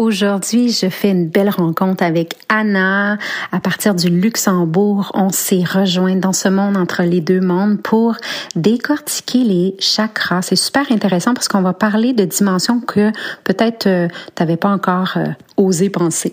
Aujourd'hui, je fais une belle rencontre avec Anna. À partir du Luxembourg, on s'est rejoint dans ce monde entre les deux mondes pour décortiquer les chakras. C'est super intéressant parce qu'on va parler de dimensions que peut-être euh, tu n'avais pas encore euh, osé penser.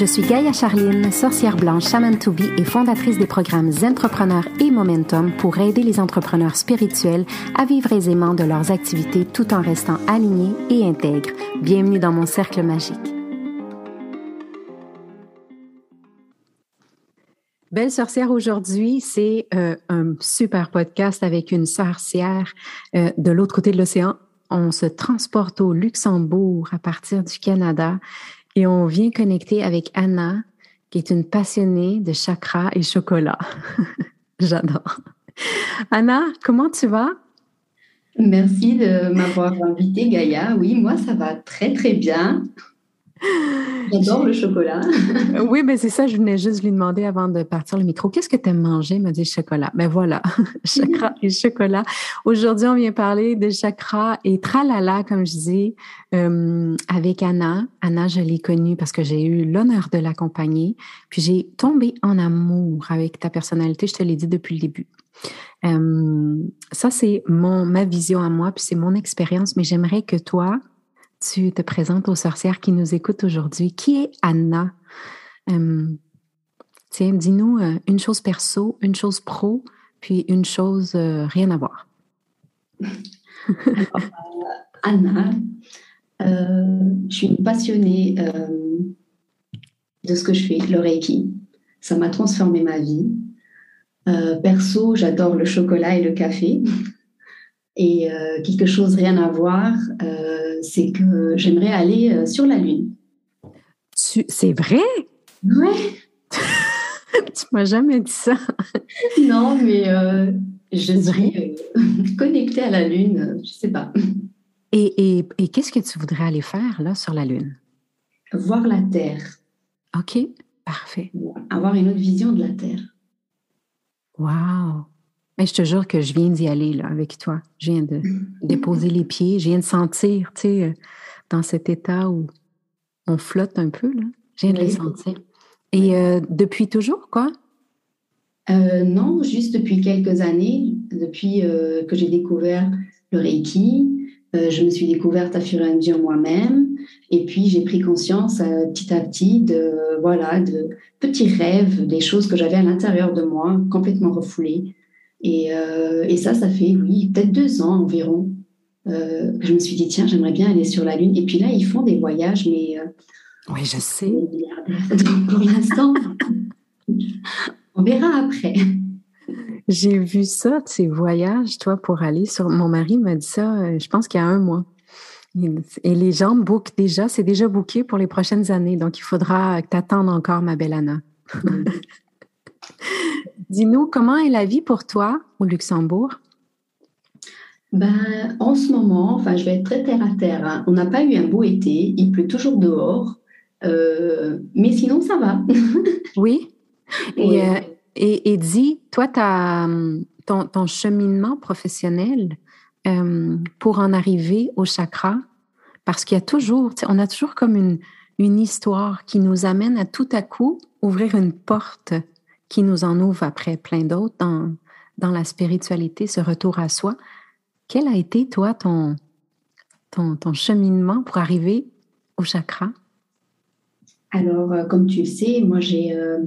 Je suis Gaïa Charline, sorcière blanche Shaman to be et fondatrice des programmes Entrepreneurs et Momentum pour aider les entrepreneurs spirituels à vivre aisément de leurs activités tout en restant alignés et intègres. Bienvenue dans mon cercle magique. Belle sorcière aujourd'hui, c'est euh, un super podcast avec une sorcière euh, de l'autre côté de l'océan. On se transporte au Luxembourg à partir du Canada et on vient connecter avec Anna, qui est une passionnée de chakras et chocolat. J'adore. Anna, comment tu vas? Merci de m'avoir invitée, Gaïa. Oui, moi, ça va très, très bien. J'adore le chocolat. oui, mais c'est ça, je venais juste lui demander avant de partir le micro. Qu'est-ce que tu aimes manger? Il m'a dit chocolat. Ben voilà, chakra et chocolat. Aujourd'hui, on vient parler de chakra et tralala, comme je dis, euh, avec Anna. Anna, je l'ai connue parce que j'ai eu l'honneur de l'accompagner. Puis j'ai tombé en amour avec ta personnalité, je te l'ai dit depuis le début. Euh, ça, c'est mon ma vision à moi, puis c'est mon expérience, mais j'aimerais que toi, tu te présentes aux sorcières qui nous écoutent aujourd'hui. Qui est Anna? Euh, tiens, dis-nous euh, une chose perso, une chose pro, puis une chose euh, rien à voir. Anna, je suis passionnée de ce que je fais, le Reiki. Ça m'a transformé ma vie. perso, j'adore le chocolat et le café. Et quelque chose rien à voir, c'est que j'aimerais aller euh, sur la Lune. C'est vrai? Oui. tu m'as jamais dit ça. non, mais euh, je euh, connectée à la Lune, je sais pas. Et, et, et qu'est-ce que tu voudrais aller faire là sur la Lune? Voir la Terre. OK, parfait. Avoir une autre vision de la Terre. Wow! Mais je te jure que je viens d'y aller là, avec toi. Je viens de déposer les pieds, je viens de sentir, tu sais, euh, dans cet état où on flotte un peu, là. Je viens de les sentir. Et euh, depuis toujours, quoi? Euh, non, juste depuis quelques années, depuis que j'ai découvert le Reiki, je me suis découverte à fur et à mesure moi-même, et puis j'ai pris conscience petit à petit de voilà de petits rêves, des choses que j'avais à l'intérieur de moi complètement refoulées, euh, et, ça, ça fait, oui, peut-être deux ans environ. Euh, je me suis dit, tiens, j'aimerais bien aller sur la Lune. Et puis là, ils font des voyages, mais. Euh, oui, je sais. Donc pour l'instant, on verra après. J'ai vu ça, ces voyages, toi, pour aller sur. Mon mari m'a dit ça, je pense qu'il y a un mois. Et les gens bookent déjà, c'est déjà booké pour les prochaines années. Donc, il faudra que tu attendes encore, ma belle Anna. Dis-nous, comment est la vie pour toi au Luxembourg? Ben, en ce moment, enfin, je vais être très terre à terre. Hein. On n'a pas eu un beau été, il pleut toujours dehors, euh, mais sinon ça va. oui. Et, euh, et, dis, toi, ton, ton, cheminement professionnel euh, pour en arriver au chakra, parce qu'il y a toujours, on a toujours comme une, une histoire qui nous amène à tout à coup ouvrir une porte qui nous en ouvre après plein d'autres dans, dans la spiritualité, ce retour à soi. Quel a été, toi, ton, ton, cheminement pour arriver au chakra? Alors, euh, comme tu le sais, moi, j'ai euh,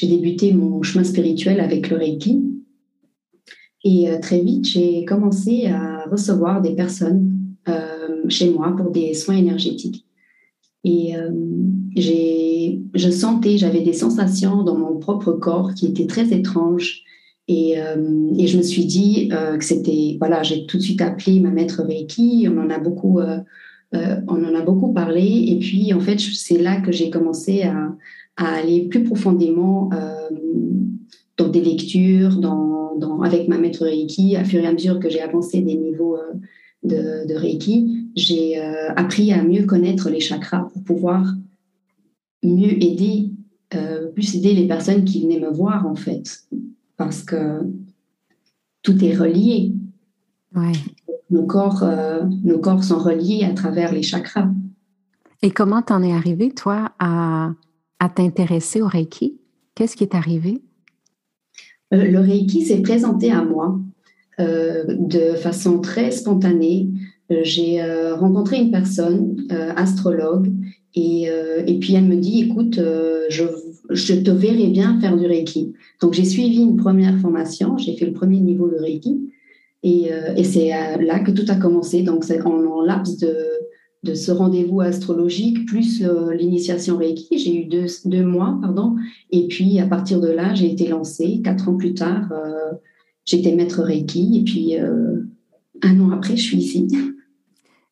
débuté mon chemin spirituel avec le Reiki. Et euh, très vite, j'ai commencé à recevoir des personnes. chez moi pour des soins énergétiques. Et j'ai, je sentais, j'avais des sensations dans mon propre corps qui étaient très étranges. Et, et je me suis dit que c'était, voilà, j'ai tout de suite appelé ma maître Reiki. On en a beaucoup, on en a beaucoup parlé. Et puis, en fait, c'est là que j'ai commencé à, à, aller plus profondément dans des lectures, dans, dans, avec ma maître Reiki, à fur et à mesure que j'ai avancé des niveaux de, de Reiki, j'ai euh, appris à mieux connaître les chakras pour pouvoir mieux aider, euh, plus aider les personnes qui venaient me voir en fait, parce que tout est relié. Nos, corps, euh, nos corps sont reliés à travers les chakras. Et comment t'en es arrivé, toi, à, à t'intéresser au Reiki? Qu'est-ce qui est arrivé? le Reiki s'est présenté à moi de façon très spontanée. Euh, j'ai euh, rencontré une personne, astrologue, et, puis elle me dit, écoute, je, te verrai bien faire du Reiki. Donc j'ai suivi une première formation, j'ai fait le premier niveau de Reiki, et, c'est là que tout a commencé. Donc c'est en, en laps de, de ce rendez-vous astrologique, plus l'initiation Reiki, j'ai eu deux, deux, mois, pardon, et puis à partir de là, j'ai été lancée. Quatre ans plus tard, J'étais maître Reiki et puis euh, un an après, je suis ici.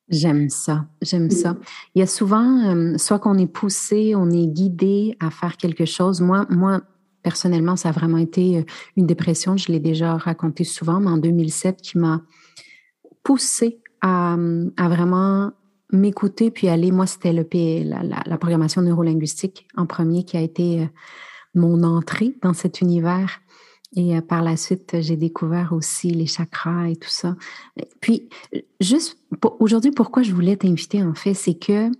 J'aime ça, j'aime ça. Il y a souvent, euh, soit qu'on est poussé, on est guidé à faire quelque chose. Moi, moi, personnellement, ça a vraiment été euh, une dépression. Je l'ai déjà raconté souvent, mais en 2007, qui m'a poussé à, à, vraiment m'écouter puis aller. Moi, c'était le la, la, la, programmation neurolinguistique en premier qui a été mon entrée dans cet univers. Et euh, par la suite, j'ai découvert aussi les chakras et tout ça. Puis, juste aujourd'hui, pourquoi je voulais t'inviter, en fait, c'est que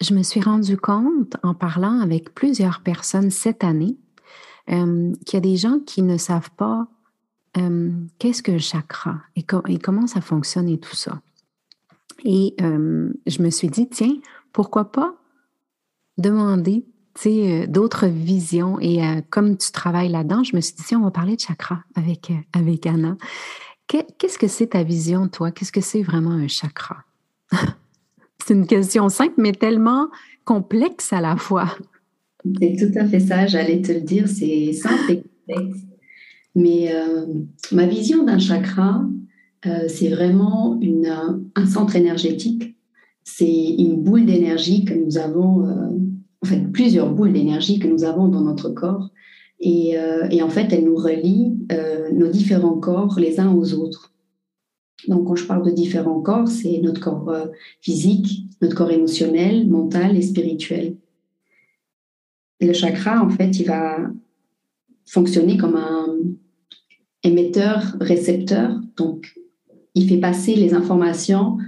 je me suis rendu compte en parlant avec plusieurs personnes cette année euh, qu'il y a des gens qui ne savent pas euh, qu'est-ce qu'un chakra et, comment ça fonctionne et tout ça. Et je me suis dit, tiens, pourquoi pas demander d'autres visions. Et euh, comme tu travailles là-dedans, je me suis dit, si on va parler de chakra avec, euh, avec Anna. Qu'est-ce que c'est ta vision, toi? Qu'est-ce que c'est vraiment un chakra? c'est une question simple, mais tellement complexe à la fois. C'est tout à fait ça, j'allais te le dire, c'est simple et complexe. Mais ma vision d'un chakra, c'est vraiment une, un centre énergétique. C'est une boule d'énergie que nous avons en fait, plusieurs boules d'énergie que nous avons dans notre corps. Et, euh, en fait, elles nous relient euh, nos différents corps les uns aux autres. Donc, quand je parle de différents corps, c'est notre corps euh, physique, notre corps émotionnel, mental et spirituel. le chakra, en fait, il va fonctionner comme un émetteur-récepteur. Donc, il fait passer les informations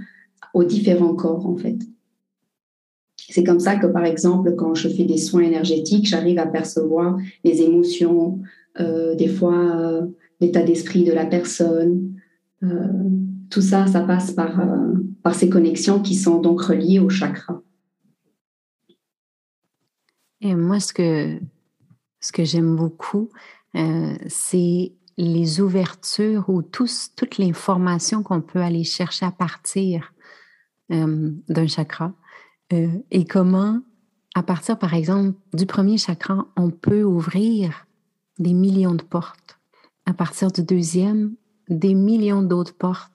aux différents corps, en fait. C'est comme ça que, par exemple, quand je fais des soins énergétiques, j'arrive à percevoir les émotions, euh, des fois euh, l'état d'esprit de la personne. Euh, tout ça, ça passe par, par ces connexions qui sont donc reliées au chakra. Et moi, ce que, ce que j'aime beaucoup, c'est les ouvertures ou tous, toute l'information qu'on peut aller chercher à partir d'un chakra. Euh, et comment, à partir, par exemple, du premier chakra, on peut ouvrir des millions de portes? À partir du deuxième, des millions d'autres portes.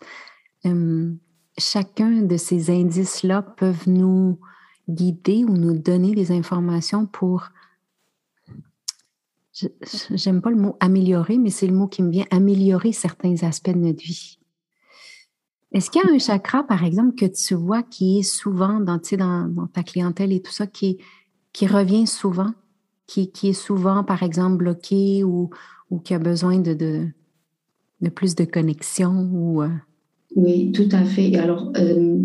Euh, chacun de ces indices-là peuvent nous guider ou nous donner des informations pour j'aime pas le mot améliorer, mais c'est le mot qui me vient, améliorer certains aspects de notre vie. Est-ce qu'il y a un chakra, par exemple, que tu vois qui est souvent dans, dans, dans ta clientèle et tout ça, qui, qui revient souvent, qui, qui est souvent, par exemple, bloqué ou, ou qui a besoin de, de, de plus de connexion ou, euh? Oui, tout à fait. Alors, euh,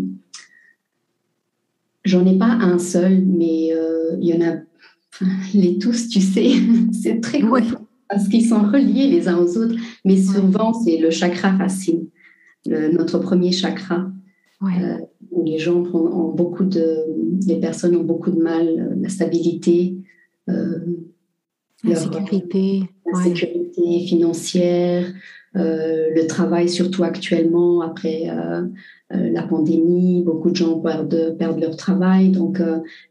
j'en ai pas un seul, mais euh, il y en a les tous, tu sais, c'est très cool parce qu'ils sont reliés les uns aux autres, mais souvent c'est le chakra racine notre premier chakra, euh, où les gens ont, beaucoup de, les personnes ont beaucoup de mal, euh, la stabilité, euh, la sécurité, la sécurité financière, le travail, surtout actuellement après la pandémie, beaucoup de gens perdent, perdent leur travail. Donc,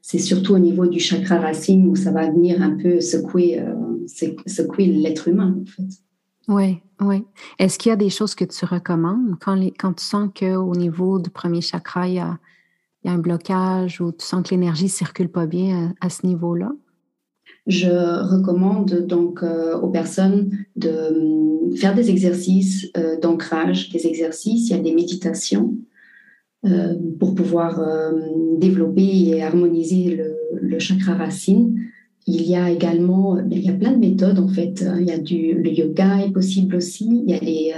c'est surtout au niveau du chakra racine où ça va venir un peu secouer, secouer l'être humain, en fait. Oui, oui. Est-ce qu'il y a des choses que tu recommandes quand, tu sens qu'au niveau du premier chakra, il y a, un blocage ou tu sens que l'énergie ne circule pas bien à, ce niveau-là? Je recommande donc euh, aux personnes de hum, faire des exercices euh, d'ancrage, des exercices, il y a des méditations euh, pour pouvoir développer et harmoniser le, chakra racine. Il y a également, il y a plein de méthodes en fait. Il y a du, le yoga est possible aussi. Il y a les,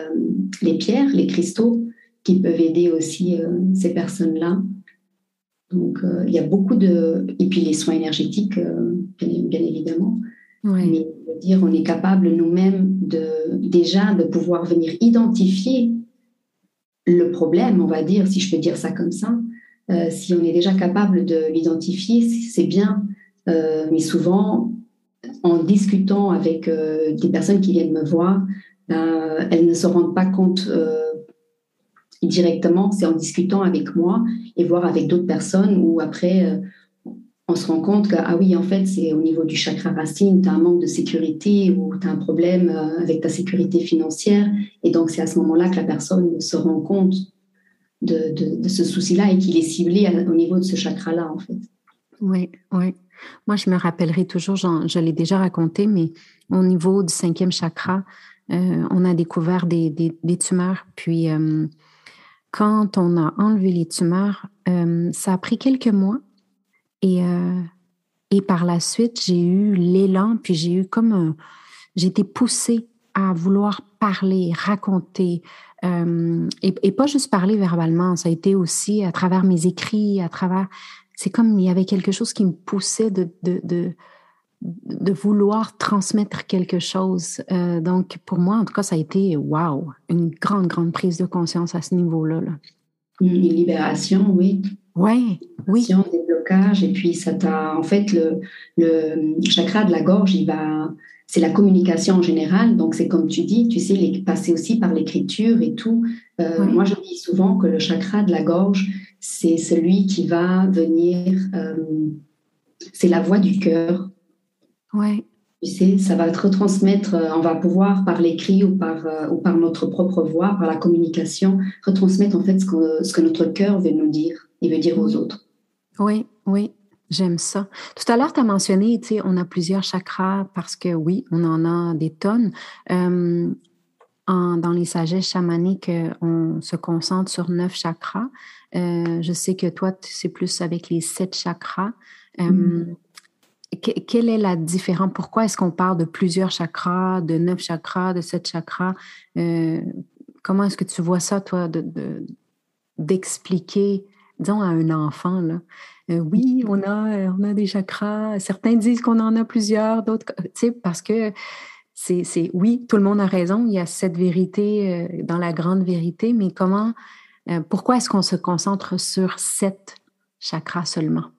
les pierres, les cristaux qui peuvent aider aussi ces personnes-là. Donc, euh, il y a beaucoup de... Et puis les soins énergétiques, euh, bien, évidemment. Mais dire, on est capable nous-mêmes de, déjà de pouvoir venir identifier le problème, on va dire, si je peux dire ça comme ça. Euh, si on est déjà capable de l'identifier, c'est bien. Mais souvent, en discutant avec des personnes qui viennent me voir, ben, elles ne se rendent pas compte directement, c'est en discutant avec moi et voir avec d'autres personnes où après, euh, on se rend compte que, ah oui, en fait, c'est au niveau du chakra racine, tu as un manque de sécurité ou tu as un problème euh, avec ta sécurité financière. Et donc, c'est à ce moment-là que la personne se rend compte de, ce souci-là et qu'il est ciblé au niveau de ce chakra-là, en fait. Oui, oui. Moi, je me rappellerai toujours, je l'ai déjà raconté, mais au niveau du cinquième chakra, euh, on a découvert des, des, tumeurs. Puis, quand on a enlevé les tumeurs, euh, ça a pris quelques mois et, euh, et par la suite, j'ai eu l'élan, puis j'ai eu comme j'ai été poussée à vouloir parler, raconter, euh, et, pas juste parler verbalement, ça a été aussi à travers mes écrits, à travers, c'est comme il y avait quelque chose qui me poussait de, de, de de vouloir transmettre quelque chose. Euh, donc, pour moi, en tout cas, ça a été, wow, une grande, grande prise de conscience à ce niveau-là. Une libération, oui. Ouais, oui, oui. Des blocages, et puis ça t'a, en fait, le, le chakra de la gorge, il va, c'est la communication en général. Donc, c'est comme tu dis, tu sais, les, passer aussi par l'écriture et tout. Euh, moi, je dis souvent que le chakra de la gorge, c'est celui qui va venir, euh, c'est la voix du cœur. Ouais. Tu sais, ça va te retransmettre, euh, on va pouvoir par l'écrit ou par, euh, ou par notre propre voix, par la communication, retransmettre en fait ce que, ce que notre cœur veut nous dire et veut dire aux autres. Oui, oui, j'aime ça. Tout à l'heure, tu as mentionné, tu sais, on a plusieurs chakras parce que oui, on en a des tonnes. Euh, en, dans les sagesses chamaniques, on se concentre sur neuf chakras. Je sais que toi, c'est plus avec les sept chakras. Mm quelle est la différence? Pourquoi est-ce qu'on parle de plusieurs chakras, de neuf chakras, de sept chakras? Euh, comment est-ce que tu vois ça, toi, d'expliquer, de, disons, à un enfant, là? Euh, oui, on a, on a des chakras. Certains disent qu'on en a plusieurs, d'autres, tu sais, parce que c'est, oui, tout le monde a raison. Il y a cette vérité euh, dans la grande vérité, mais comment, pourquoi est-ce qu'on se concentre sur sept chakras seulement?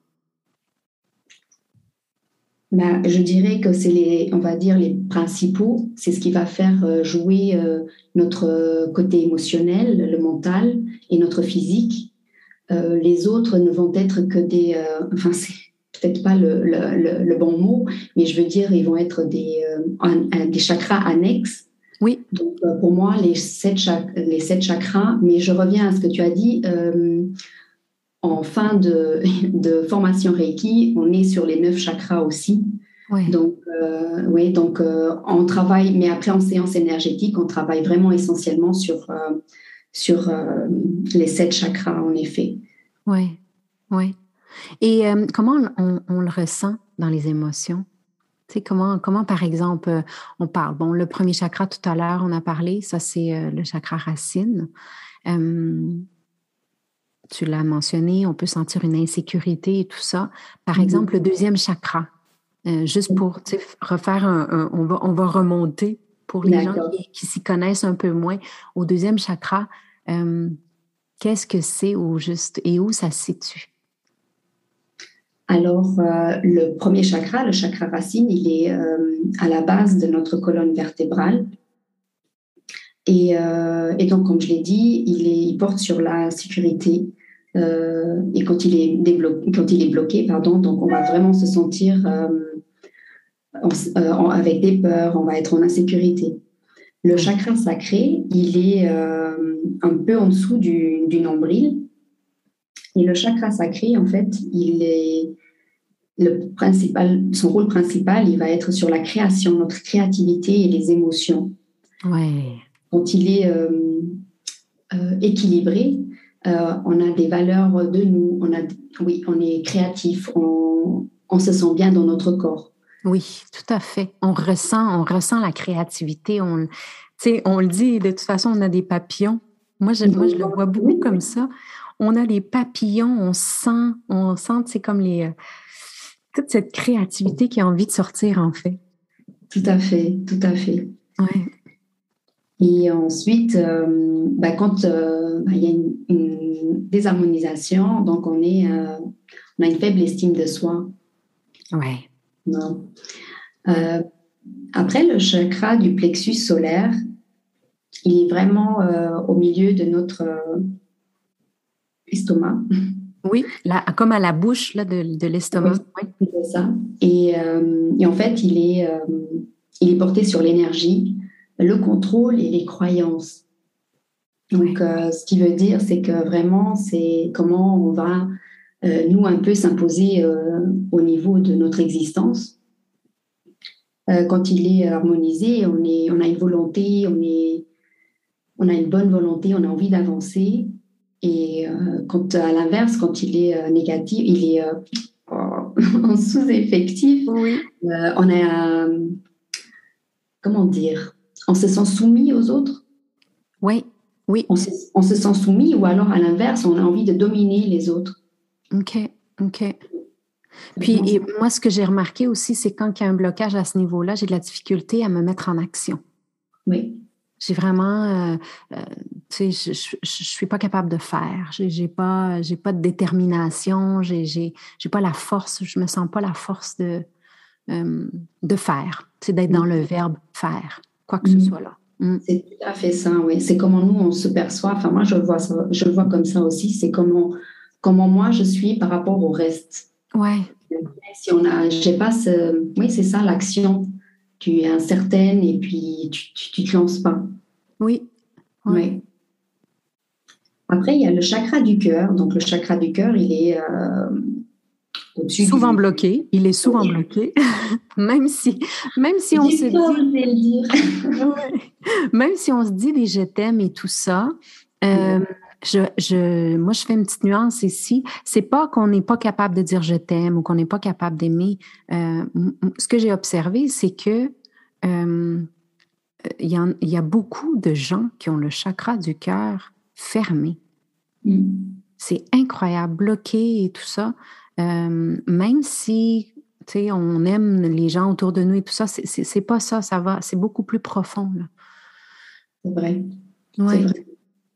Ben, je dirais que c'est les, on va dire, les principaux. C'est ce qui va faire euh, jouer euh, notre côté émotionnel, le mental et notre physique. Euh, les autres ne vont être que des, enfin, c'est peut-être pas le, le, le, bon mot, mais je veux dire, ils vont être des, des chakras annexes. Oui. Donc, pour moi, les sept, les sept chakras, mais je reviens à ce que tu as dit en fin de, de, formation Reiki, on est sur les neuf chakras aussi. Donc, euh, oui, donc euh, on travaille, mais après en séance énergétique, on travaille vraiment essentiellement sur, euh, sur les sept chakras, en effet. Oui, oui. Et comment on, on, le ressent dans les émotions? Tu sais, comment, comment, par exemple, on parle, bon, le premier chakra, tout à l'heure, on a parlé, ça c'est le chakra racine tu l'as mentionné, on peut sentir une insécurité et tout ça. Par mm-hmm. exemple, le deuxième chakra, euh, juste mm-hmm. pour refaire un, on, va, on va remonter pour les gens qui, s'y connaissent un peu moins. Au deuxième chakra, euh, qu'est-ce que c'est au juste et où ça se situe? Alors, euh, le premier chakra, le chakra racine, il est à la base de notre colonne vertébrale. Et, et donc, comme je l'ai dit, il, porte sur la sécurité. et quand il est quand il est bloqué, pardon, donc on va vraiment se sentir avec des peurs, on va être en insécurité. Le chakra sacré, il est un peu en dessous du, du nombril. Et le chakra sacré, en fait, il est le principal, son rôle principal, il va être sur la création, notre créativité et les émotions. Ouais. Quand il est euh, euh, équilibré, euh, on a des valeurs de nous, on a, oui, on est créatif, on, on, se sent bien dans notre corps. Oui, tout à fait. On ressent, on ressent la créativité. On, on le dit, de toute façon, on a des papillons. Moi, je, moi, je le vois beaucoup comme ça. On a les papillons, on sent, on sent, c'est comme les toute cette créativité qui a envie de sortir, en fait. Tout à fait, tout à fait. Ouais. Et ensuite, euh, bah, quand euh, bah, il y a une, désharmonisation, donc on, est, euh, on a une faible estime de soi. Ouais. Non. après, le chakra du plexus solaire, il est vraiment au milieu de notre estomac. Oui, là, comme à la bouche là, de, de l'estomac. Oui, c'est ça. Et, euh, et, en fait, il est, euh, il est porté sur l'énergie, le contrôle et les croyances. Donc, euh, ce qui veut dire, c'est que vraiment, c'est comment on va, nous, un peu s'imposer au niveau de notre existence. quand il est harmonisé, on, est, on a une volonté, on, est, on a une bonne volonté, on a envie d'avancer. Et euh, quand, à l'inverse, quand il est euh, négatif, il est euh, en sous-effectif, oui. on a, comment dire, on se sent soumis aux autres? Oui, oui. On se, on se sent soumis ou alors à l'inverse, on a envie de dominer les autres. OK, OK. Puis et moi, ce que j'ai remarqué aussi, c'est quand il y a un blocage à ce niveau-là, j'ai de la difficulté à me mettre en action. Oui. J'ai vraiment, euh, euh, tu sais, je, je, suis pas capable de faire. J'ai, pas, j'ai pas de détermination. J'ai, j'ai, pas la force. Je me sens pas la force de, euh, de faire. C'est d'être dans le verbe faire, quoi que ce mm. soit là. Mm. C'est tout à fait ça, oui. C'est comment nous on se perçoit. Enfin, moi je vois ça, je le vois comme ça aussi. C'est comment, comment moi je suis par rapport au reste. Ouais. Si on a, j'ai pas ce, oui, c'est ça l'action tu es incertaine et puis tu ne te lances pas. Oui. oui. Après, il y a le chakra du cœur. Donc, le chakra du cœur, il est euh, au-dessus. Souvent bloqué. Il est souvent bloqué. même si, même si on se dit. même si on se dit des je t'aime et tout ça. Euh, je, je, moi, je fais une petite nuance ici. C'est pas qu'on n'est pas capable de dire je t'aime ou qu'on n'est pas capable d'aimer. Euh, ce que j'ai observé, c'est que euh, il, y a, il, y a, beaucoup de gens qui ont le chakra du cœur fermé. Mm. C'est incroyable, bloqué et tout ça. Euh, même si on aime les gens autour de nous et tout ça, c'est pas ça, ça va, c'est beaucoup plus profond. C'est vrai. Ouais.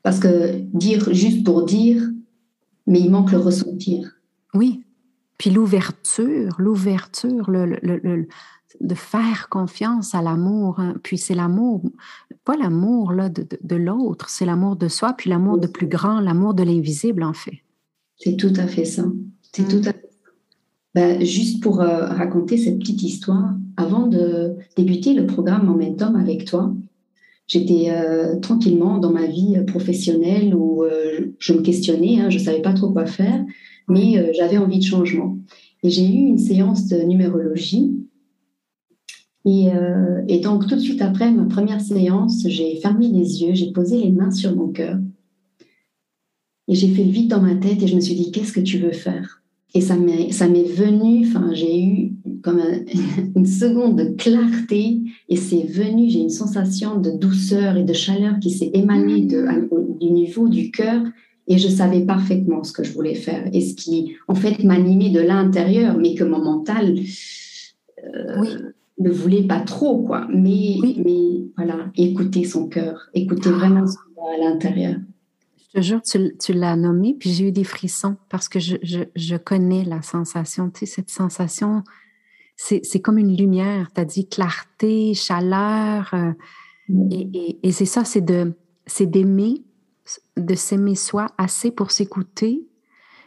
Parce que dire juste pour dire, mais il manque le ressentir. Oui. Puis l'ouverture, l'ouverture, le, le, de faire confiance à l'amour. Hein. Puis c'est l'amour, pas l'amour là, de, de, l'autre, c'est l'amour de soi, puis l'amour de plus grand, l'amour de l'invisible en fait. C'est tout à fait ça. C'est mmh. tout à fait ben, juste pour euh, raconter cette petite histoire, avant de débuter le programme Momentum avec toi, J'étais euh, tranquillement dans ma vie professionnelle où euh, je me questionnais, hein, je ne savais pas trop quoi faire, mais euh, j'avais envie de changement. Et j'ai eu une séance de numérologie. Et, donc, tout de suite après ma première séance, j'ai fermé les yeux, j'ai posé les mains sur mon cœur. Et j'ai fait le vide dans ma tête et je me suis dit, qu'est-ce que tu veux faire? Et ça m'est venu, enfin, j'ai eu comme une seconde de clarté et c'est venu, j'ai une sensation de douceur et de chaleur qui s'est émanée de, du niveau du cœur et je savais parfaitement ce que je voulais faire et ce qui en fait m'animait de l'intérieur mais que mon mental euh, ne voulait pas trop quoi. Mais, mais voilà écouter son cœur écouter vraiment son cœur à l'intérieur je te jure, tu, tu l'as nommé, puis j'ai eu des frissons parce que je, je, je connais la sensation, tu sais, cette sensation c'est comme une lumière. Tu as dit clarté, chaleur. Euh, Et, et, c'est ça, c'est d'aimer, de s'aimer soi assez pour s'écouter,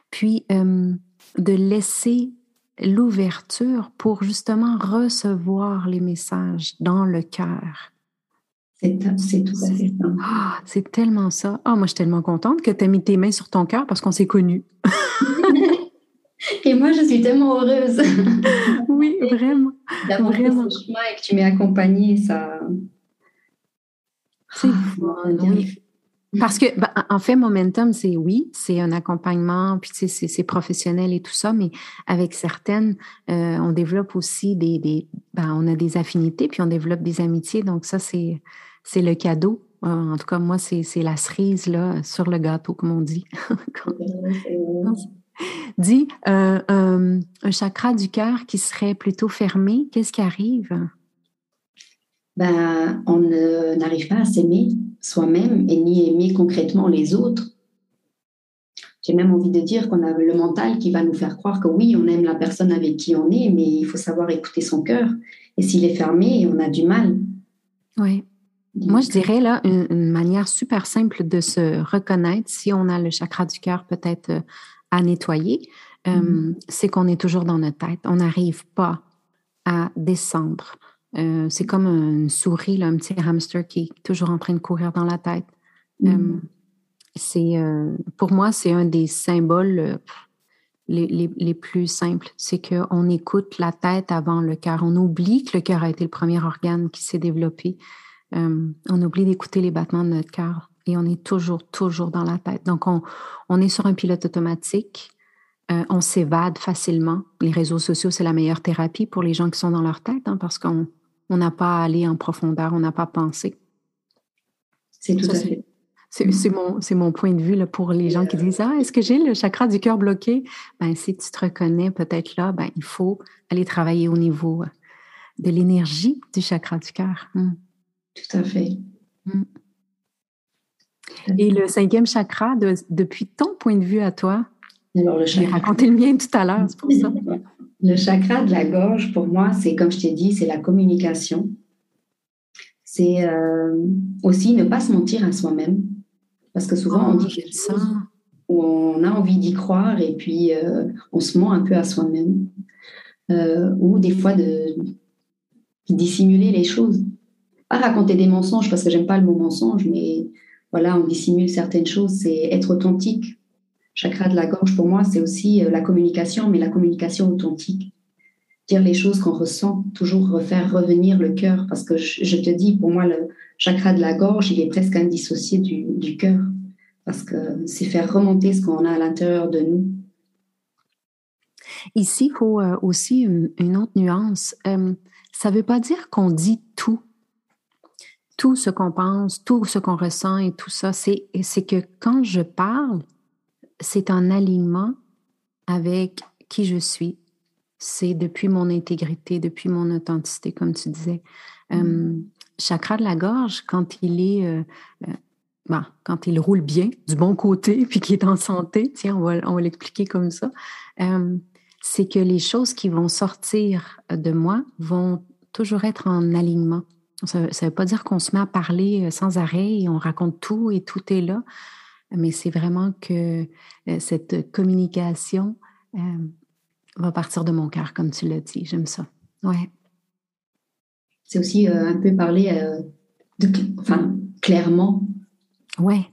puis euh, de laisser l'ouverture pour justement recevoir les messages dans le cœur. C'est tout à fait ça. Ah, c'est tellement ça. Ah, moi, je suis tellement contente que tu as mis tes mains sur ton cœur parce qu'on s'est connus. Et moi, je suis tellement heureuse. oui, vraiment. D'avoir vraiment. ce chemin et que tu m'aies accompagnée, ça. C'est ah, oui. Parce que, ben, en fait, Momentum, c'est oui, c'est un accompagnement, puis c'est professionnel et tout ça, mais avec certaines, euh, on développe aussi des, des ben, on a des affinités, puis on développe des amitiés. Donc ça, c'est c'est le cadeau. Euh, en tout cas, moi, c'est la cerise là, sur le gâteau, comme on dit. Dis, euh, un chakra du cœur qui serait plutôt fermé, qu'est-ce qui arrive? Ben, on n'arrive pas à s'aimer soi-même et ni aimer concrètement les autres. J'ai même envie de dire qu'on a le mental qui va nous faire croire que oui, on aime la personne avec qui on est, mais il faut savoir écouter son cœur. Et s'il est fermé, on a du mal. Oui. Moi, je dirais là une, manière super simple de se reconnaître si on a le chakra du cœur peut-être euh, à nettoyer, euh, mm-hmm. c'est qu'on est toujours dans notre tête. On n'arrive pas à descendre euh, c'est comme une souris, un petit hamster qui est toujours en train de courir dans la tête. Mm. Euh, c'est, euh, pour moi, c'est un des symboles les, plus simples. C'est qu'on écoute la tête avant le cœur. On oublie que le cœur a été le premier organe qui s'est développé. On oublie d'écouter les battements de notre cœur et on est toujours, toujours dans la tête. Donc, on, on est sur un pilote automatique. on s'évade facilement. Les réseaux sociaux, c'est la meilleure thérapie pour les gens qui sont dans leur tête hein, parce qu'on on n'a pas à aller en profondeur, on n'a pas pensé. C'est tout à fait. C'est mon, mon, point de vue là, pour les gens qui disent Ah, est-ce que j'ai le chakra du cœur bloqué? Ben, si tu te reconnais peut-être là, ben, il faut aller travailler au niveau de l'énergie du chakra du cœur. Hmm. Tout à fait. Hmm. Et le cinquième chakra, depuis ton point de vue à toi, Alors, le j'ai raconté le mien tout à l'heure, c'est pour ça. Le chakra de la gorge, pour moi, c'est comme je t'ai dit, c'est la communication. C'est euh, aussi ne pas se mentir à soi-même. Parce que souvent, on oh, dit ça. Où on a envie d'y croire et puis euh, on se ment un peu à soi-même. Euh, ou des fois de dissimuler les choses. Pas raconter des mensonges parce que j'aime pas le mot mensonge, mais voilà, on dissimule certaines choses. C'est être authentique chakra de la gorge, pour moi, c'est aussi euh, la communication, mais la communication authentique. Dire les choses qu'on ressent, toujours refaire revenir le cœur, parce que je, te dis, pour moi, le chakra de la gorge, il est presque indissocié du, du cœur, parce que c'est faire remonter ce qu'on a à l'intérieur de nous. Ici, il faut euh, aussi une, autre nuance. Euh, ça ne veut pas dire qu'on dit tout tout ce qu'on pense, tout ce qu'on ressent et tout ça, c'est que quand je parle, c'est un alignement avec qui je suis. C'est depuis mon intégrité, depuis mon authenticité, comme tu disais. Mm. chakra de la gorge, quand il est, euh, euh, ben, quand il roule bien, du bon côté, puis qu'il est en santé, tiens, on va, on va l'expliquer comme ça, c'est que les choses qui vont sortir de moi vont toujours être en alignement. Ça ne veut pas dire qu'on se met à parler euh, sans arrêt et on raconte tout et tout est là mais c'est vraiment que euh, cette communication euh, va partir de mon cœur, comme tu l'as dit. J'aime ça. Ouais. C'est aussi euh, un peu parler de, enfin, clairement. Ouais.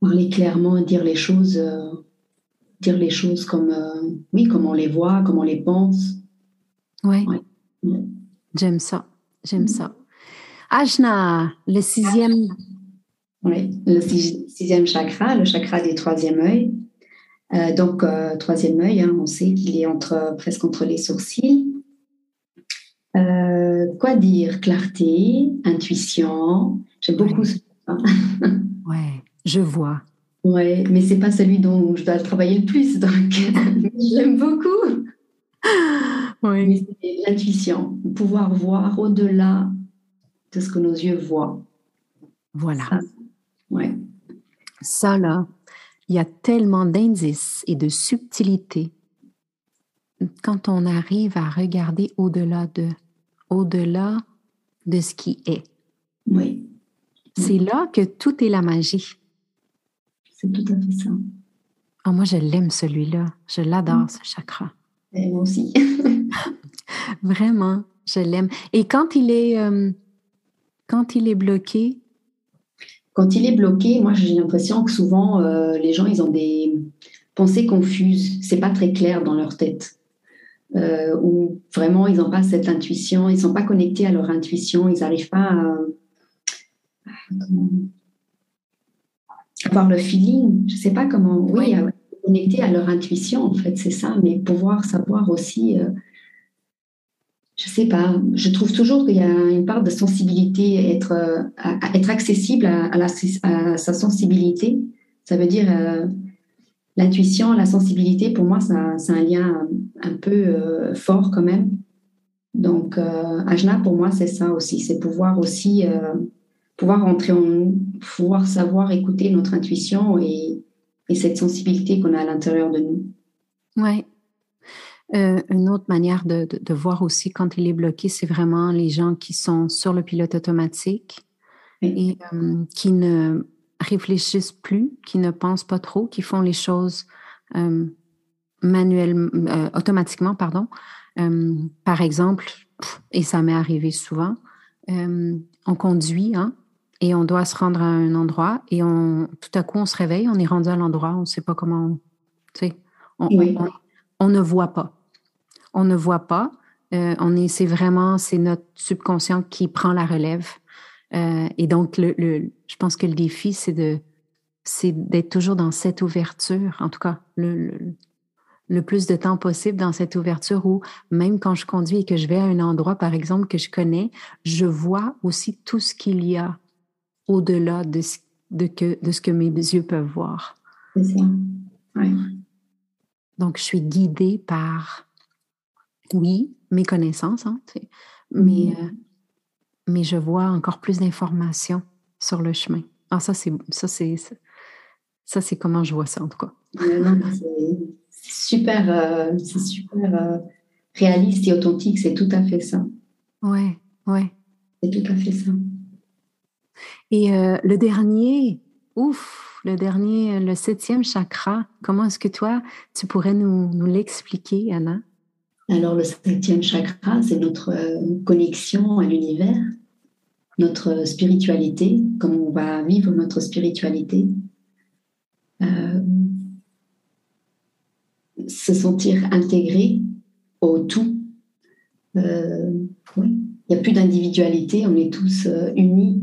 Parler clairement, dire les choses, dire les choses comme, oui, comme on les voit, comme on les pense. Ouais. J'aime ça. J'aime ça. Ajna, le sixième. Oui, le sixième chakra, le chakra du troisième œil. Euh, donc, euh, troisième œil, hein, on sait qu'il est entre, presque entre les sourcils. Euh, quoi dire? Clarté, intuition. J'aime beaucoup ce Ouais, je vois. Ouais, mais c'est pas celui dont je dois travailler le plus, donc j'aime beaucoup. Oui. L'intuition, pouvoir voir au-delà de ce que nos yeux voient. Voilà. Ouais. Ça, là, il y a tellement d'indices et de subtilités quand on arrive à regarder au-delà de, au-delà de ce qui est. Oui. C'est là que tout est la magie. C'est tout à fait ça. Ah, moi, je l'aime celui-là. Je l'adore, ce chakra. Et moi aussi. Vraiment, je l'aime. Et quand il est, euh, quand il est bloqué? Quand il est bloqué, moi, j'ai l'impression que souvent, euh, les gens, ils ont des pensées confuses. C'est pas très clair dans leur tête. Euh, ou vraiment, ils n'ont pas cette intuition. Ils sont pas connectés à leur intuition. Ils n'arrivent pas à avoir le feeling, je sais pas comment, oui, connecter à leur intuition, en fait, c'est ça, mais pouvoir savoir aussi, euh, je sais pas, je trouve toujours qu'il y a une part de sensibilité, être, euh, être accessible à, sa sensibilité, ça veut dire euh, l'intuition, la sensibilité, pour moi, c'est un lien un, peu fort quand même. Donc, Ajna, pour moi, c'est ça aussi, c'est pouvoir aussi pouvoir entrer en pouvoir savoir écouter notre intuition et, cette sensibilité qu'on a à l'intérieur de nous. Oui. Euh, une autre manière de, voir aussi quand il est bloqué, c'est vraiment les gens qui sont sur le pilote automatique et euh, qui ne réfléchissent plus, qui ne pensent pas trop, qui font les choses euh, manuellement, automatiquement, pardon. par exemple, et ça m'est arrivé souvent, on conduit, hein, et on doit se rendre à un endroit et on, tout à coup, on se réveille, on est rendu à l'endroit, on ne sait pas comment, tu sais, on, ne voit pas. On ne voit pas. Euh, on est, c'est vraiment, c'est notre subconscient qui prend la relève. Euh, et donc, le, je pense que le défi, c'est de, c'est d'être toujours dans cette ouverture, en tout cas, le, le, plus de temps possible dans cette ouverture où même quand je conduis et que je vais à un endroit, par exemple, que je connais, je vois aussi tout ce qu'il y a au-delà de ce, de, que, de ce que mes yeux peuvent voir. C'est ça. Donc, je suis guidée par, oui, mes connaissances, hein, mais, mm-hmm. euh, mais je vois encore plus d'informations sur le chemin. Ah, ça, c'est ça, c'est ça, c'est comment je vois ça, en tout cas. c'est super, euh, c'est super euh, réaliste et authentique, c'est tout à fait ça. Ouais, ouais. C'est tout à fait ça. Et euh, le dernier, ouf, le dernier, le septième chakra, comment est-ce que toi, tu pourrais nous, nous l'expliquer, Anna? Alors, le septième chakra, c'est notre euh, connexion à l'univers, notre spiritualité, comment on va vivre notre spiritualité. Euh, se sentir intégré au tout. oui. Il n'y a plus d'individualité, on est tous unis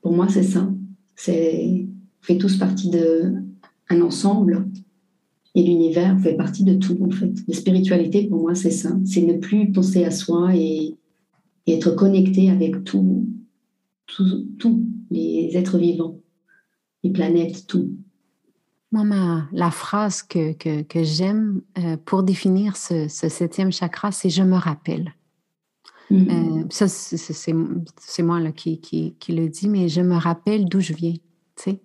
pour moi, c'est ça. On fait tous partie d'un ensemble et l'univers fait partie de tout, en fait. La spiritualité, pour moi, c'est ça. C'est ne plus penser à soi et, être connecté avec tout, tout, les êtres vivants, les planètes, tout. Moi, la phrase que, que, j'aime euh, pour définir ce, ce septième chakra, c'est je me rappelle. Mm. Euh, ça, c'est moi là, qui, qui, qui, le dis, mais je me rappelle d'où je viens. Tu sais.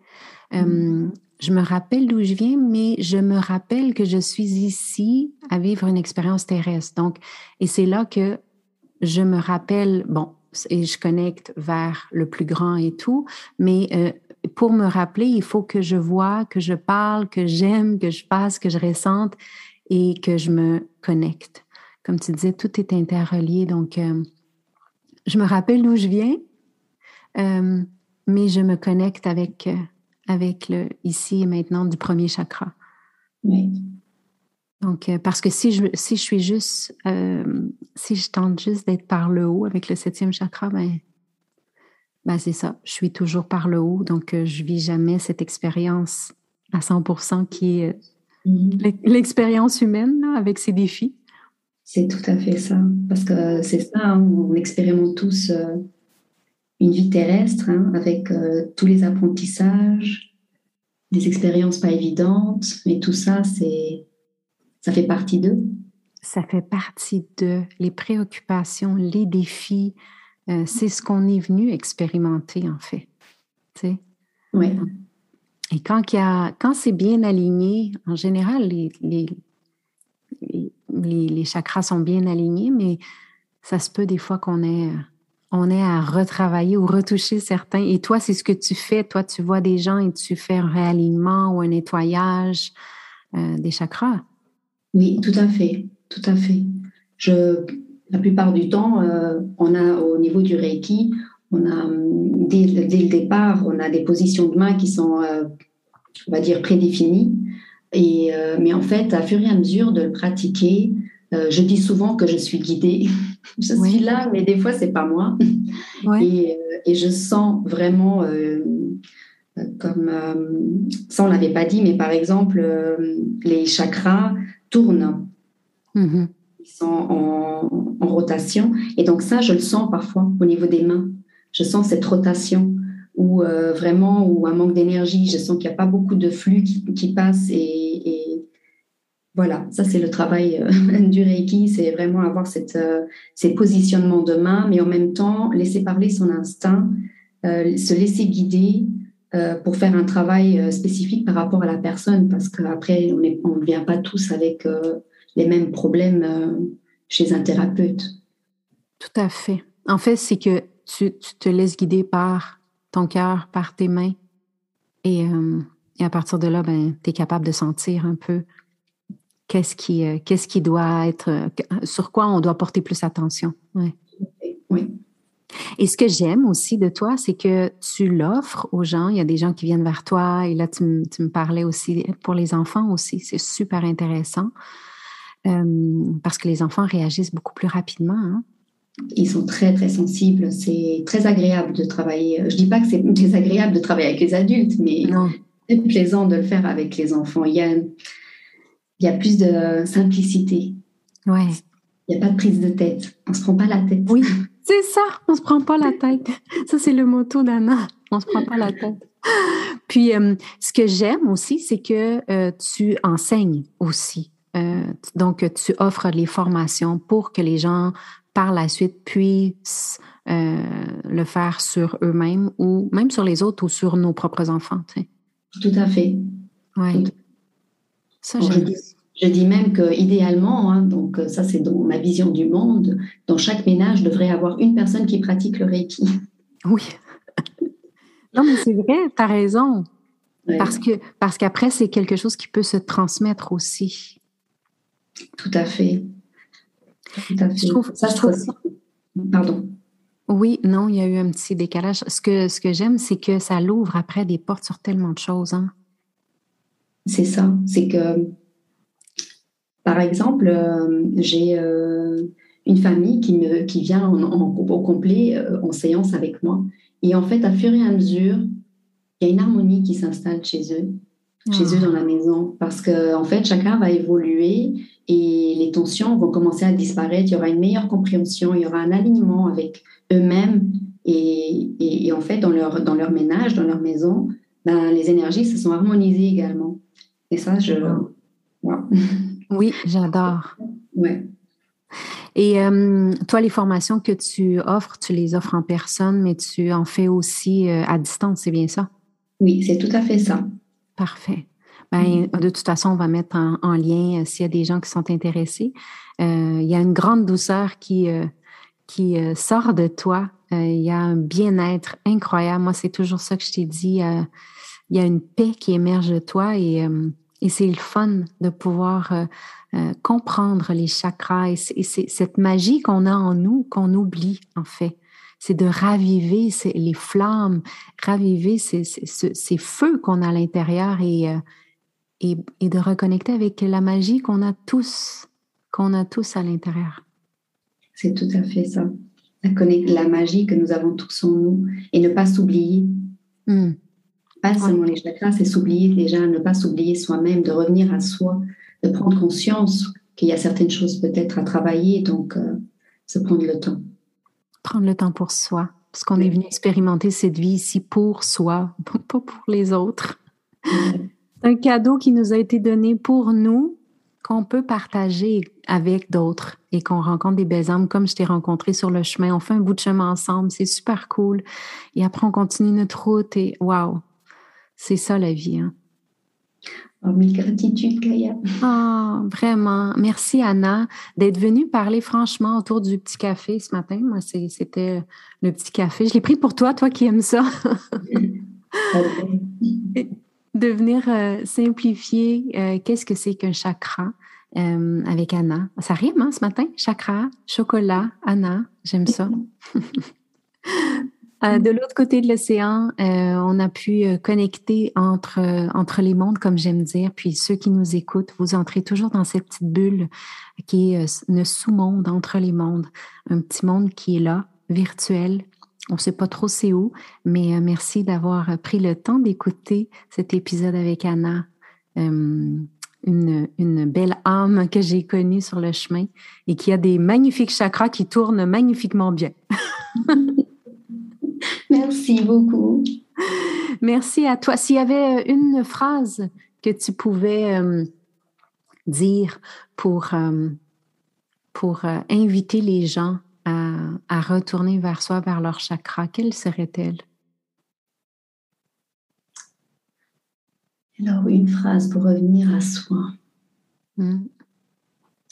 Euh. Je me rappelle d'où je viens, mais je me rappelle que je suis ici à vivre une expérience terrestre. Donc, et c'est là que je me rappelle, bon, et je connecte vers le plus grand et tout, mais euh, pour me rappeler, il faut que je vois, que je parle, que j'aime, que je passe, que je ressente et que je me connecte comme tu disais, tout est interrelié. Donc, euh, je me rappelle d'où je viens, euh, mais je me connecte avec, avec le ici et maintenant du premier chakra. Oui. Donc, parce que si je, si je suis juste, si je tente juste d'être par le haut avec le septième chakra, ben, ben c'est ça. Je suis toujours par le haut, donc je vis jamais cette expérience à 100% qui est mm-hmm. l'expérience humaine avec ses défis. C'est tout à fait ça. Parce que c'est ça, hein, on expérimente tous euh, une vie terrestre hein, avec euh, tous les apprentissages, des expériences pas évidentes, mais tout ça, c'est, ça fait partie d'eux. Ça fait partie de les préoccupations, les défis. Euh, c'est ce qu'on est venu expérimenter, en fait. Tu Oui. Et quand, quand c'est bien aligné, en général, les, les les, chakras sont bien alignés, mais ça se peut des fois qu'on ait, on est à retravailler ou retoucher certains. Et toi, c'est ce que tu fais. Toi, tu vois des gens et tu fais un réalignement ou un nettoyage euh, des chakras. Oui, tout à fait, tout à fait. Je, la plupart du temps, euh, on a au niveau du Reiki, on a dès, le départ, on a des positions de main qui sont, euh, on va dire, prédéfinies. Et, mais en fait, à fur et à mesure de le pratiquer, je dis souvent que je suis guidée. je suis là, mais des fois, c'est pas moi. Et, et, je sens vraiment comme ça on l'avait pas dit, mais par exemple les chakras tournent, mm-hmm. ils sont en, rotation, et donc ça je le sens parfois au niveau des mains. Je sens cette rotation ou vraiment ou un manque d'énergie. Je sens qu'il n'y a pas beaucoup de flux qui, passe et, voilà, ça c'est le travail du Reiki, c'est vraiment avoir cette, ces positionnements de mains, mais en même temps laisser parler son instinct, se laisser guider euh, pour faire un travail euh, spécifique par rapport à la personne, parce qu'après, on ne vient pas tous avec euh, les mêmes problèmes chez un thérapeute. Tout à fait. En fait, c'est que tu, te laisses guider par ton cœur, par tes mains, et, et à partir de là, ben, tu es capable de sentir un peu qu'est-ce qui, qu'est-ce qui doit être, sur quoi on doit porter plus attention. Ouais. Oui. Et ce que j'aime aussi de toi, c'est que tu l'offres aux gens. Il y a des gens qui viennent vers toi et là, tu, me parlais aussi pour les enfants aussi. C'est super intéressant euh, parce que les enfants réagissent beaucoup plus rapidement. Hein. Ils sont très, très sensibles. C'est très agréable de travailler. Je dis pas que c'est désagréable de travailler avec les adultes, mais c'est plaisant de le faire avec les enfants. Il y a, il y a plus de simplicité. Ouais. Il n'y a pas de prise de tête. On ne se prend pas la tête. Oui, c'est ça, on se prend pas la tête. Ça, c'est le motto d'Anna. On se prend pas la tête. Puis, euh, ce que j'aime aussi, c'est que euh, tu enseignes aussi. Euh, donc, tu offres les formations pour que les gens, par la suite, puissent le faire sur eux-mêmes ou même sur les autres ou sur nos propres enfants. Tout à fait. Oui. Ça. Je dis même que idéalement, hein, donc ça c'est dans ma vision du monde, dans chaque ménage devrait avoir une personne qui pratique le Reiki. Oui. non, mais c'est vrai, tu as raison. Parce que parce qu'après, c'est quelque chose qui peut se transmettre aussi. Tout à fait. Tout à fait. Je trouve, ça, je trouve... Pardon. Oui, non, il y a eu un petit décalage. Ce que, ce que j'aime, c'est que ça l'ouvre après des portes sur tellement de choses. Hein. C'est ça. C'est que par exemple, euh, j'ai euh, une famille qui, me, qui vient en, au complet euh, en séance avec moi. Et en fait, à fur et à mesure, il y a une harmonie qui s'installe chez eux, chez eux ah. dans la maison. Parce qu'en en fait, chacun va évoluer et les tensions vont commencer à disparaître. Il y aura une meilleure compréhension, il y aura un alignement avec eux-mêmes. Et, et, en fait, dans leur, dans leur ménage, dans leur maison, ben, les énergies se sont harmonisées également. Et ça, je. Oui, j'adore. Ouais. Et euh, toi, les formations que tu offres, tu les offres en personne, mais tu en fais aussi euh, à distance, c'est bien ça? Oui, c'est tout à fait ça. Parfait. Ben, de toute façon, on va mettre en, lien euh, s'il y a des gens qui sont intéressés. il y a une grande douceur qui, qui sort de toi. Il y a un bien-être incroyable. Moi, c'est toujours ça que je t'ai dit. il y a une paix qui émerge de toi et et c'est le fun de pouvoir euh, euh, comprendre les chakras et c'est cette magie qu'on a en nous qu'on oublie en fait. C'est de raviver les flammes, raviver ces, feux qu'on a à l'intérieur euh, et, et, de reconnecter avec la magie qu'on a tous, qu'on a tous à l'intérieur. C'est tout à fait ça. La, la magie que nous avons tous en nous et ne pas s'oublier. Mmh pas seulement les chakras, c'est s'oublier déjà, ne pas s'oublier soi-même, de revenir à soi, de prendre conscience qu'il y a certaines choses peut-être à travailler, donc euh, se prendre le temps. Prendre le temps pour soi, parce qu'on est venu expérimenter cette vie ici pour soi, pas pour les autres. C'est un cadeau qui nous a été donné pour nous, qu'on peut partager avec d'autres et qu'on rencontre des belles âmes comme je t'ai rencontré sur le chemin. On fait un bout de chemin ensemble, c'est super cool. Et après, on continue notre route et waouh, c'est ça la vie. Hein? Oh, mille gratitudes, Kaya. Ah, vraiment. Merci, Anna, d'être venue parler franchement autour du petit café ce matin. Moi, c'était le petit café. Je l'ai pris pour toi, toi qui aimes ça. de venir euh, simplifier euh, qu'est-ce que c'est qu'un chakra? Euh, avec Anna. Ça rime hein, ce matin? Chakra, chocolat, Anna, j'aime ça. Euh, de l'autre côté de l'océan, euh, on a pu connecter entre, entre les mondes, comme j'aime dire. Puis ceux qui nous écoutent, vous entrez toujours dans cette petite bulle qui est le sous-monde entre les mondes. Un petit monde qui est là, virtuel. On ne sait pas trop c'est où, mais merci d'avoir pris le temps d'écouter cet épisode avec Anna. Une, une, belle âme que j'ai connue sur le chemin et qui a des magnifiques chakras qui tournent magnifiquement bien. Merci beaucoup. Merci à toi. S'il y avait une phrase que tu pouvais euh, dire pour, euh, pour euh, inviter les gens à, à, retourner vers soi, vers leur chakra, quelle serait-elle? Alors, une phrase pour revenir à soi. Hmm.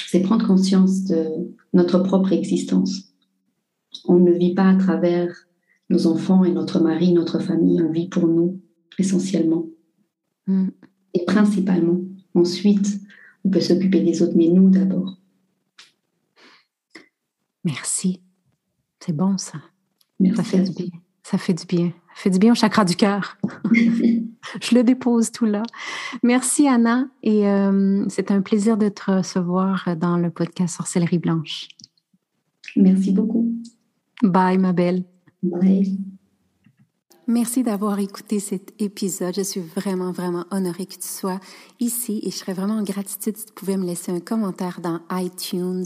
C'est prendre conscience de notre propre existence. On ne vit pas à travers nos enfants et notre mari, notre famille, on vit pour nous essentiellement. Mm. Et principalement. Ensuite, on peut s'occuper des autres, mais nous d'abord. Merci. C'est bon ça. ça fait du bien. Ça fait du bien. Ça fait du bien au chakra du cœur. Je le dépose tout là. Merci Anna et euh, c'est un plaisir de te recevoir dans le podcast Sorcellerie Blanche. Merci beaucoup. Bye ma belle. Bye. Merci d'avoir écouté cet épisode. Je suis vraiment, vraiment honorée que tu sois ici et je serais vraiment en gratitude si tu pouvais me laisser un commentaire dans iTunes.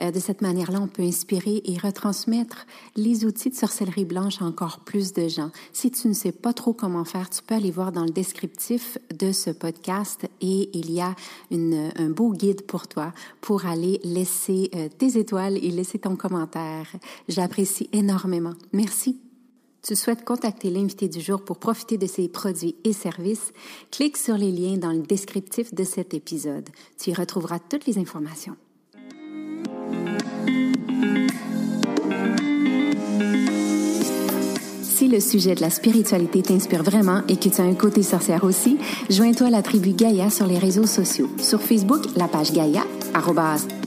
Euh, de cette manière-là, on peut inspirer et retransmettre les outils de sorcellerie blanche à encore plus de gens. Si tu ne sais pas trop comment faire, tu peux aller voir dans le descriptif de ce podcast et il y a une, un beau guide pour toi pour aller laisser euh, tes étoiles et laisser ton commentaire. J'apprécie énormément. Merci tu souhaites contacter l'invité du jour pour profiter de ses produits et services, clique sur les liens dans le descriptif de cet épisode. Tu y retrouveras toutes les informations. Si le sujet de la spiritualité t'inspire vraiment et que tu as un côté sorcière aussi, joins-toi à la tribu Gaïa sur les réseaux sociaux. Sur Facebook, la page Gaïa,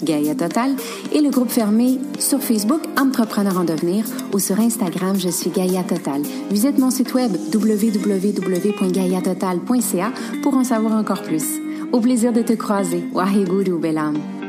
Gaïa Total, et le groupe fermé sur Facebook Entrepreneur en devenir ou sur Instagram, je suis Gaïa Total. Visite mon site web www.gaïatotal.ca pour en savoir encore plus. Au plaisir de te croiser. Waheguru Belam.